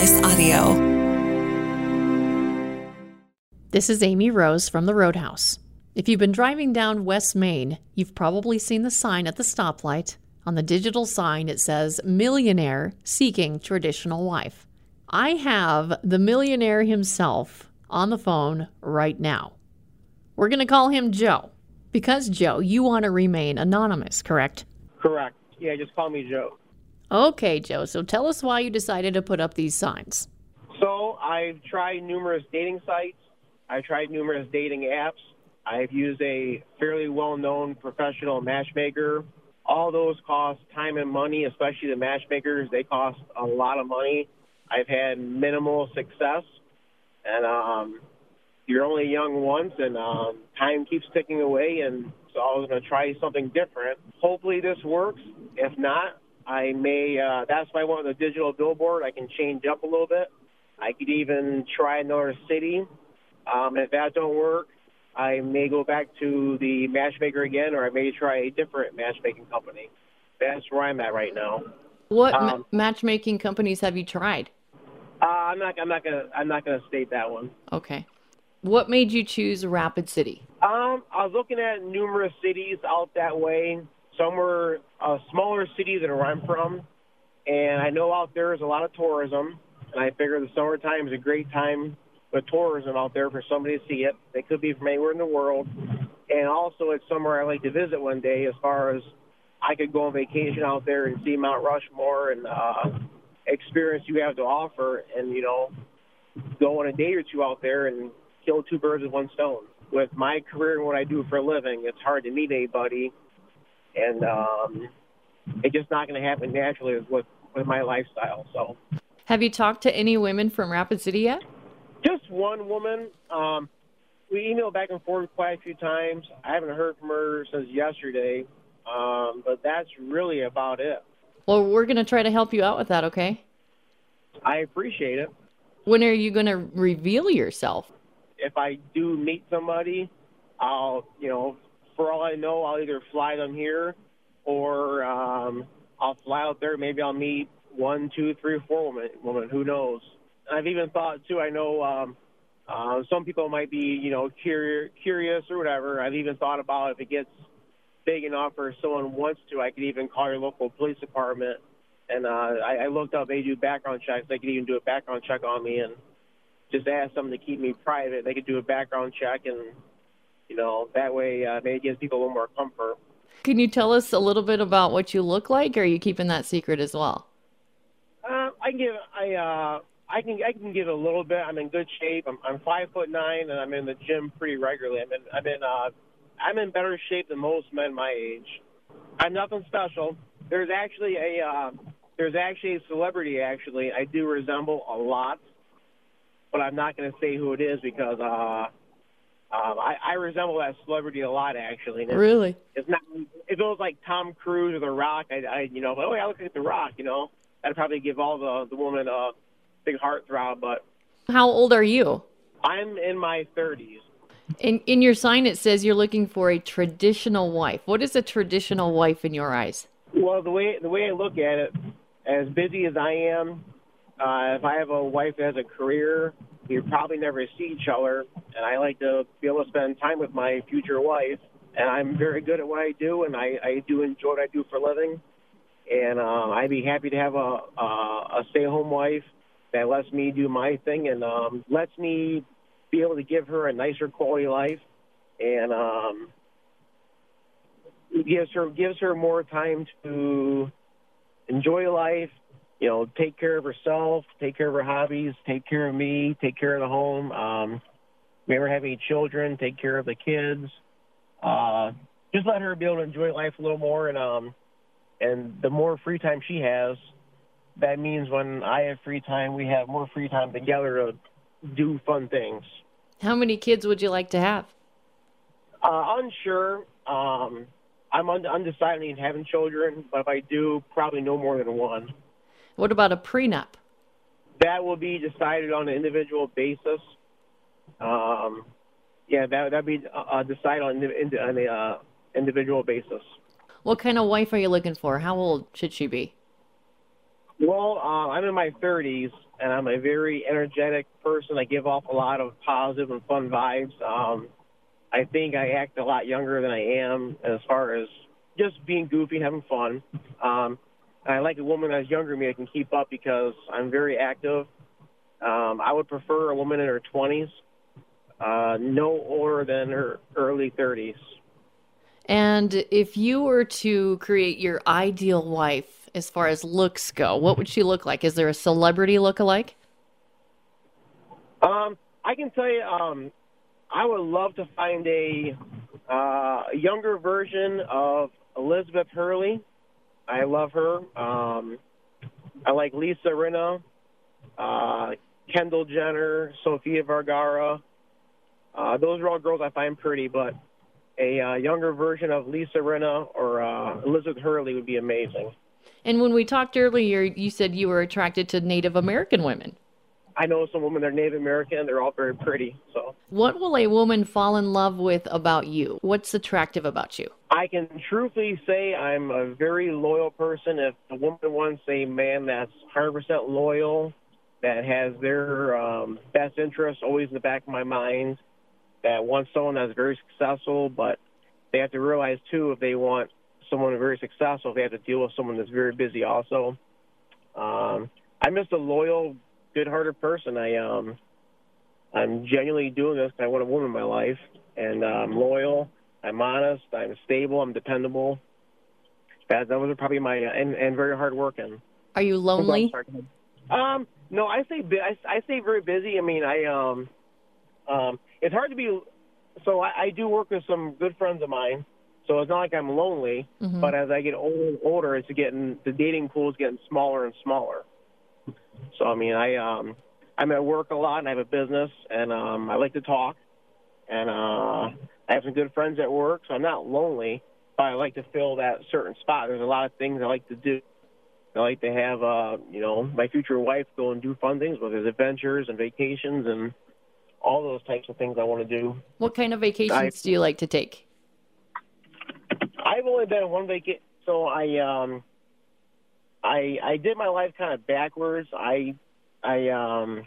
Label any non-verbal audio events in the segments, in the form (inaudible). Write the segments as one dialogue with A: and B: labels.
A: Slice Audio.
B: This is Amy Rose from the Roadhouse. If you've been driving down West Main, you've probably seen the sign at the stoplight. On the digital sign, it says Millionaire Seeking Traditional Wife. I have the millionaire himself on the phone right now. We're going to call him Joe. Because, Joe, you want to remain anonymous, correct?
C: Correct. Yeah, just call me Joe.
B: Okay, Joe, so tell us why you decided to put up these signs.
C: So I've tried numerous dating sites. I've tried numerous dating apps. I've used a fairly well-known professional matchmaker. All those cost time and money, especially the matchmakers. They cost a lot of money. I've had minimal success, and um, you're only young once, and um, time keeps ticking away. And so I was going to try something different. Hopefully, this works. If not, I may. Uh, that's why I went with a digital billboard. I can change up a little bit. I could even try another city. Um, if that don't work, I may go back to the matchmaker again, or I may try a different matchmaking company. That's where I'm at right now.
B: What ma-
C: Um,
B: matchmaking companies have you tried?
C: Uh, I'm not. I'm not gonna. I'm not gonna state that one.
B: Okay. What made you choose Rapid City?
C: Um, I was looking at numerous cities out that way. Some were uh, smaller cities than where I'm from, and I know out there is a lot of tourism. And I figure the summertime is a great time with tourism out there for somebody to see it. They could be from anywhere in the world, and also it's somewhere I like to visit one day. As far as I could go on vacation out there and see Mount Rushmore and uh, experience you have to offer, and you know, go on a day or two out there and kill two birds with one stone. With my career and what I do for a living, it's hard to meet anybody, and um, it's just not going to happen naturally with with my lifestyle. So,
B: Have you talked to any women from Rapid City yet?
C: just one woman. Um, we emailed back and forth quite a few times. I haven't heard from her since yesterday, um, but that's really about it.
B: Well, we're going to try to help you out with that, okay?
C: I appreciate it.
B: When are you going to reveal yourself?
C: if I do meet somebody, I'll, you know, for all I know, I'll either fly them here or um, I'll fly out there. Maybe I'll meet one, two, three, four women. Women, who knows? I've even thought too. I know um, uh, some people might be, you know, curi- curious or whatever. I've even thought about if it gets big enough or someone wants to, I could even call your local police department. And uh, I, I looked up; they do background checks. They could even do a background check on me and just ask them to keep me private. They could do a background check, and you know that way uh, maybe it gives people a little more comfort.
B: Can you tell us a little bit about what you look like, or are you keeping that secret as well?
C: Uh, I can give I uh, I can I can give a little bit. I'm in good shape. I'm, I'm five foot nine, and I'm in the gym pretty regularly. I'm in I'm in uh, I'm in better shape than most men my age. I'm nothing special. There's actually a uh, there's actually a celebrity actually I do resemble a lot, but I'm not going to say who it is because uh, um, I, I resemble that celebrity a lot actually. It's,
B: Really?
C: it's not if it was like Tom Cruise or The Rock, I, I you know, oh yeah, I look like The Rock, you know, that'd probably give all the the woman a big heart throb. But
B: How old are you?
C: I'm in my 30s.
B: In in your sign, it says you're looking for a traditional wife. What is a traditional wife in your eyes?
C: Well, the way the way I look at it, as busy as I am, uh, if I have a wife that has a career, we probably never see each other, and I like to be able to spend time with my future wife. And I'm very good at what I do, and I, I do enjoy what I do for a living. And um, I'd be happy to have a a, a stay-at-home wife that lets me do my thing and um, lets me be able to give her a nicer quality life, and um, gives her gives her more time to enjoy life, you know, take care of herself, take care of her hobbies, take care of me, take care of the home. Um, we ever have any children, take care of the kids. Uh, just let her be able to enjoy life a little more, and um, and the more free time she has, that means when I have free time, we have more free time together to do fun things.
B: How many kids would you like to have?
C: Uh, unsure. Um, I'm undecided in having children, but if I do, probably no more than one.
B: What about a prenup?
C: That will be decided on an individual basis. Um, yeah, that that'd be uh, decided on indi- on a uh, individual basis.
B: What kind of wife are you looking for? How old should she be?
C: Well, uh, I'm in my 30s, and I'm a very energetic person. I give off a lot of positive and fun vibes. Um, I think I act a lot younger than I am as far as just being goofy, having fun. Um, and I like a woman that's younger than me that can keep up because I'm very active. Um, I would prefer a woman in her 20s, uh, no older than her early 30s.
B: And if you were to create your ideal wife as far as looks go, what would she look like? Is there a celebrity look-alike?
C: Um, I can tell you, um, I would love to find a, uh, a younger version of Elizabeth Hurley. I love her. Um, I like Lisa Rinna, uh, Kendall Jenner, Sofia Vergara. Uh, those are all girls I find pretty, but a uh, younger version of Lisa Rinna or uh, Elizabeth Hurley would be amazing.
B: And when we talked earlier, you said you were attracted to Native American women.
C: I know some women they're Native American. They're all very pretty. So,
B: what will a woman fall in love with about you? What's attractive about you?
C: I can truthfully say I'm a very loyal person. If a woman wants a man that's 100% loyal, that has their um, best interests always in the back of my mind, that wants someone that's very successful, but they have to realize too if they want someone very successful, they have to deal with someone that's very busy also. Um, I'm just a loyal, good-hearted person. I um, I'm genuinely doing this because I want a woman in my life, and uh, I'm loyal. I'm honest. I'm stable. I'm dependable. That those are probably my and and very hardworking.
B: Are you lonely?
C: Um, no, I say I, I stay very busy. I mean, I um, um, it's hard to be. So I, I do work with some good friends of mine. So it's not like I'm lonely, mm-hmm. but as I get older, older, it's getting the dating pool is getting smaller and smaller. So I mean, I um, I'm at work a lot and I have a business and um, I like to talk and uh, I have some good friends at work, so I'm not lonely. But I like to fill that certain spot. There's a lot of things I like to do. I like to have, uh, you know, my future wife go and do fun things, whether it's adventures and vacations and all those types of things I want to do.
B: What kind of vacations I, do you like to take?
C: I've only been on one vacation, so I um, I I did my life kind of backwards. I I um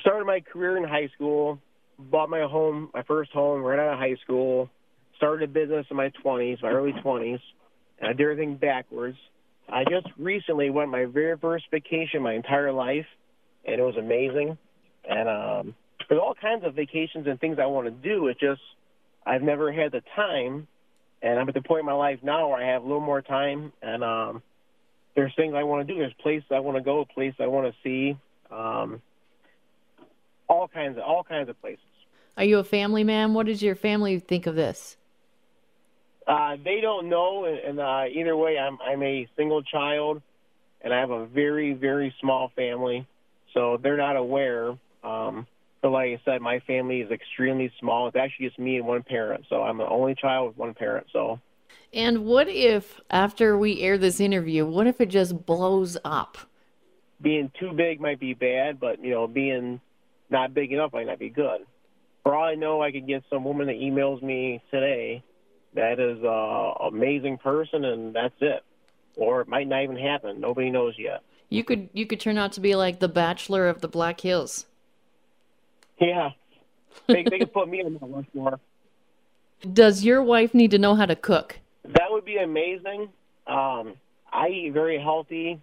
C: started my career in high school, bought my home, my first home right out of high school, started a business in my 20s, my early 20s, and I did everything backwards. I just recently went my very first vacation my entire life, and it was amazing. And um, there's all kinds of vacations and things I want to do. It's just I've never had the time, and I'm at the point in my life now where I have a little more time, and um, there's things I want to do. There's places I want to go, places I want to see, um, all kinds of all kinds of places.
B: Are you a family man? What does your family think of this?
C: Uh, they don't know, and uh, either way, I'm I'm a single child, and I have a very very small family, so they're not aware. Um, but like I said, my family is extremely small. It's actually just me and one parent, so I'm the only child with one parent. So.
B: And what if after we air this interview, what if it just blows up?
C: Being too big might be bad, but you know, being not big enough might not be good. For all I know, I could get some woman that emails me today that is an amazing person, and that's it. Or it might not even happen. Nobody knows yet.
B: You could you could turn out to be like the Bachelor of the Black Hills.
C: Yeah, they they could put me in the more.
B: Does your wife need to know how to cook?
C: Be amazing. Um, I eat very healthy.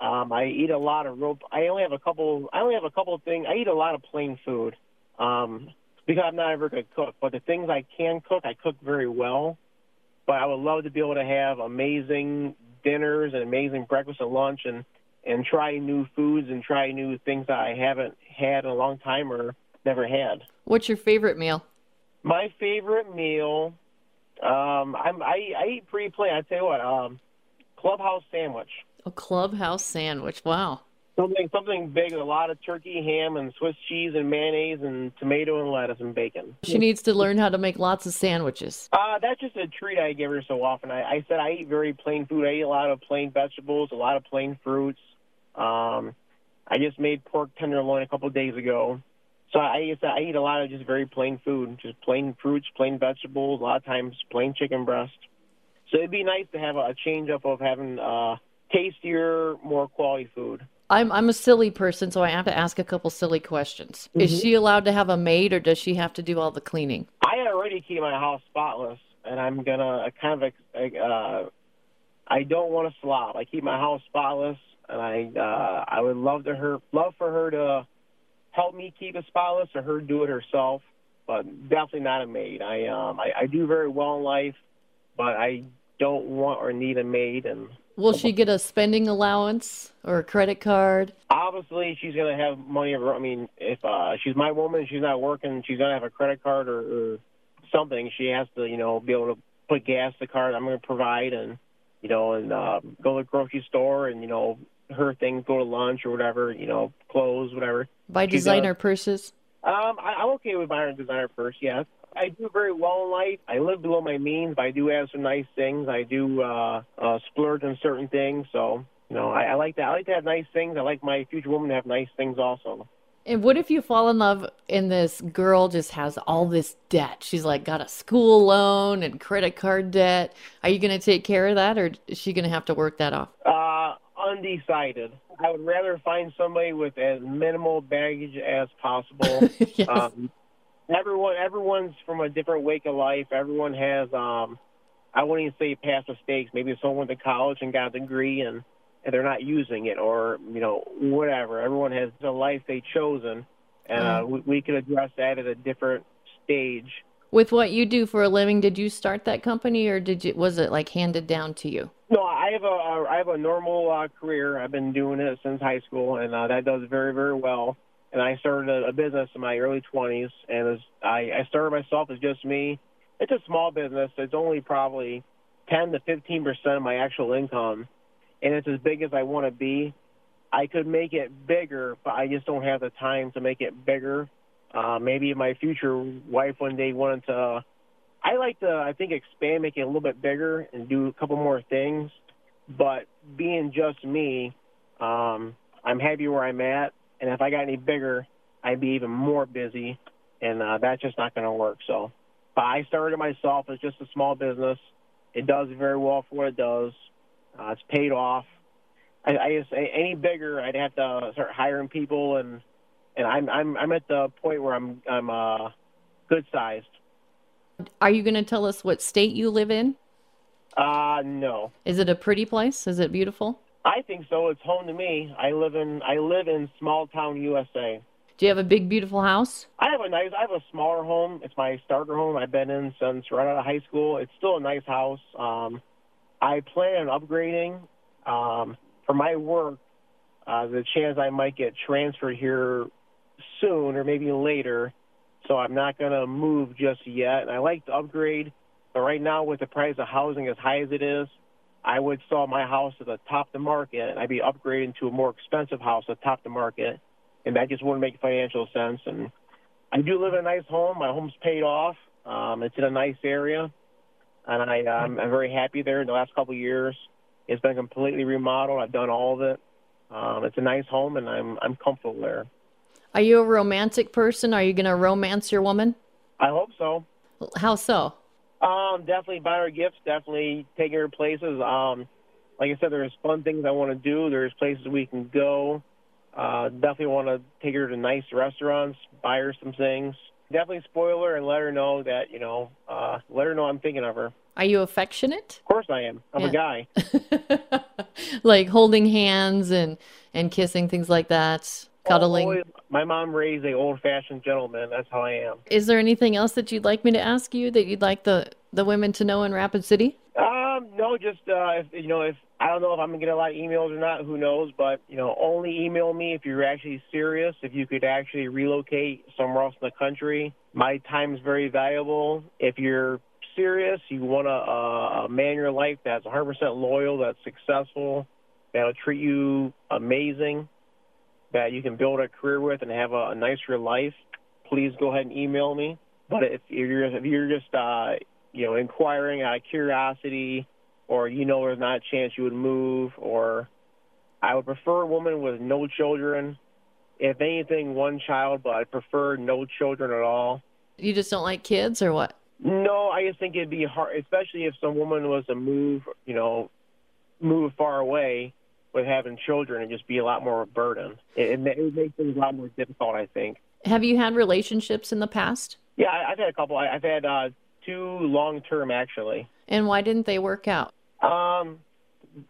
C: Um, I eat a lot of rope. I only have a couple. I only have a couple of things. I eat a lot of plain food. Um, because I'm not ever to cook. But the things I can cook, I cook very well. But I would love to be able to have amazing dinners and amazing breakfast and lunch and and try new foods and try new things that I haven't had in a long time or never had.
B: What's your favorite meal?
C: My favorite meal, um, I'm, I, I eat pretty plain. I tell you what, um, clubhouse sandwich.
B: A clubhouse sandwich. Wow.
C: Something something big with a lot of turkey, ham, and Swiss cheese, and mayonnaise, and tomato, and lettuce, and bacon.
B: She needs to learn how to make lots of sandwiches.
C: Uh, that's just a treat I give her so often. I, I said I eat very plain food. I eat a lot of plain vegetables, a lot of plain fruits. Um, I just made pork tenderloin a couple of days ago. So I, I eat a lot of just very plain food, just plain fruits, plain vegetables, a lot of times plain chicken breast. So it'd be nice to have a change up of having uh, tastier, more quality food.
B: I'm I'm a silly person, so I have to ask a couple silly questions.
C: Mm-hmm.
B: Is she allowed to have a maid, or does she have to do all the cleaning?
C: I already keep my house spotless, and I'm gonna kind of uh, I don't want to slob. I keep my house spotless, and I uh, I would love to her love for her to help me keep a spotless, or her do it herself. But definitely not a maid. I um I, I do very well in life, but I don't want or need a maid, and
B: Will she get a spending allowance or a credit card?
C: obviously she's gonna have money of her. I mean, if uh, she's my woman, she's not working, she's gonna have a credit card or, or something. She has to, you know, be able to put gas in the card. I'm gonna provide and you know, and uh, go to the grocery store and you know, her things, go to lunch or whatever, you know, clothes, whatever.
B: Buy
C: does.
B: designer purses?
C: Um, I, I'm okay with buying a designer purse. Yes, I do very well in life. I live below my means, but I do have some nice things. I do uh, uh, splurge on certain things, so you know, I, I like that. I like to have nice things. I like my future woman to have nice things also.
B: And what if you fall in love and this girl just has all this debt? She's like got a school loan and credit card debt. Are you going to take care of that, or is she going to have to work that off?
C: Uh, undecided. I would rather find somebody with as minimal baggage as possible. (laughs)
B: yes.
C: um, everyone, everyone's from a different wake of life. Everyone has, um, I wouldn't even say past mistakes. Maybe someone went to college and got a degree and, and they're not using it, or you know, whatever. Everyone has the life they've chosen, and uh, we, we can address that at a different stage.
B: With what you do for a living, did you start that company, or did you was it like handed down to you?
C: No, have a a- I have a normal uh, career. I've been doing it since high school, and uh, that does very very well. And I started a, a business in my early 20s, and as I, I started myself as just me. It's a small business. It's only probably 10 to 15 percent of my actual income, and it's as big as I want to be. I could make it bigger, but I just don't have the time to make it bigger. Uh, maybe my future wife one day wanted to I like to, I think, expand, make it a little bit bigger, and do a couple more things. But being just me, um, I'm happy where I'm at. And if I got any bigger, I'd be even more busy, and uh, that's just not going to work. So, but I started myself as just a small business. It does very well for what it does. Uh, it's paid off. I, I any bigger, I'd have to start hiring people, and and I'm I'm I'm at the point where I'm I'm uh, good sized.
B: Are you going to tell us what state you live in?
C: Uh, no.
B: Is it a pretty place? Is it beautiful?
C: I think so. It's home to me. I live in I live in small town USA.
B: Do you have a big, beautiful house?
C: I have a nice I have a smaller home. It's my starter home. I've been in since right out of high school. It's still a nice house. Um, I plan on upgrading. Um, for my work, uh, the chance I might get transferred here soon or maybe later. So I'm not gonna move just yet. And I like to upgrade, but right now with the price of housing as high as it is, I would sell my house at the top of the market and I'd be upgrading to a more expensive house at the top of the market. And that just wouldn't make financial sense. And I do live in a nice home. My home's paid off. Um, it's in a nice area. And I, um, I'm very happy there in the last couple of years. It's been completely remodeled. I've done all of it. Um, it's a nice home and I'm, I'm comfortable there.
B: Are you a romantic person? Are you going to romance your woman?
C: I hope so.
B: How so?
C: Um, definitely buy her gifts. Definitely taking her places. Um, like I said, there's fun things I want to do. There's places we can go. Uh, definitely want to take her to nice restaurants, buy her some things. Definitely spoil her and let her know that you know, uh, let her know I'm thinking of her.
B: Are you affectionate?
C: Of course I am. I'm
B: Yeah.
C: a guy. (laughs)
B: like holding hands and and kissing things like that, cuddling.
C: Always- my mom raised a old-fashioned gentleman. That's how I am.
B: Is there anything else that you'd like me to ask you that you'd like the the women to know in Rapid City?
C: Um, no, just uh, if you know, if I don't know if I'm gonna get a lot of emails or not, who knows? But you know, only email me if you're actually serious. If you could actually relocate somewhere else in the country, my time is very valuable. If you're serious, you want a, a, a man in your life that's 100% loyal, that's successful, that'll treat you amazing, that you can build a career with and have a, a nicer life. Please go ahead and email me. But if you're if you're just uh, you know, inquiring out of curiosity, or you know there's not a chance you would move, or I would prefer a woman with no children. If anything, one child, but I prefer no children at all.
B: You just don't like kids or what?
C: No, I just think it'd be hard, especially if some woman was to move, you know, move far away with having children and just be a lot more of a burden. It, it, it makes things a lot more difficult, I think.
B: Have you had relationships in the past?
C: Yeah, I, I've had a couple. I, I've had uh, two long term actually.
B: And why didn't they work out?
C: Um,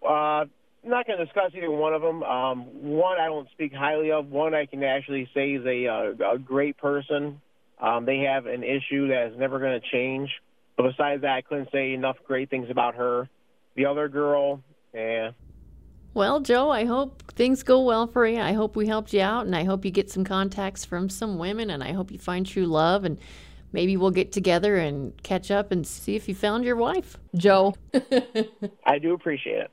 C: uh, I'm not going to discuss either one of them. Um, one I don't speak highly of. One I can actually say is a, uh, a great person. Um, they have an issue that is never going to change. But besides that, I couldn't say enough great things about her. The other girl, yeah.
B: Well, Joe, I hope things go well for you. I hope we helped you out, and I hope you get some contacts from some women, and I hope you find true love, and maybe we'll get together and catch up and see if you found your wife, Joe. (laughs)
C: I do appreciate it.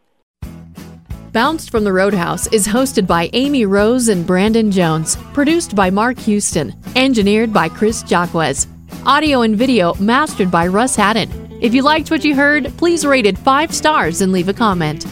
B: Bounced from the Roadhouse is hosted by Amy Rose and Brandon Jones, produced by Mark Houston, engineered by Chris Jacquez. Audio and video mastered by Russ Haddon. If you liked what you heard, please rate it five stars and leave a comment.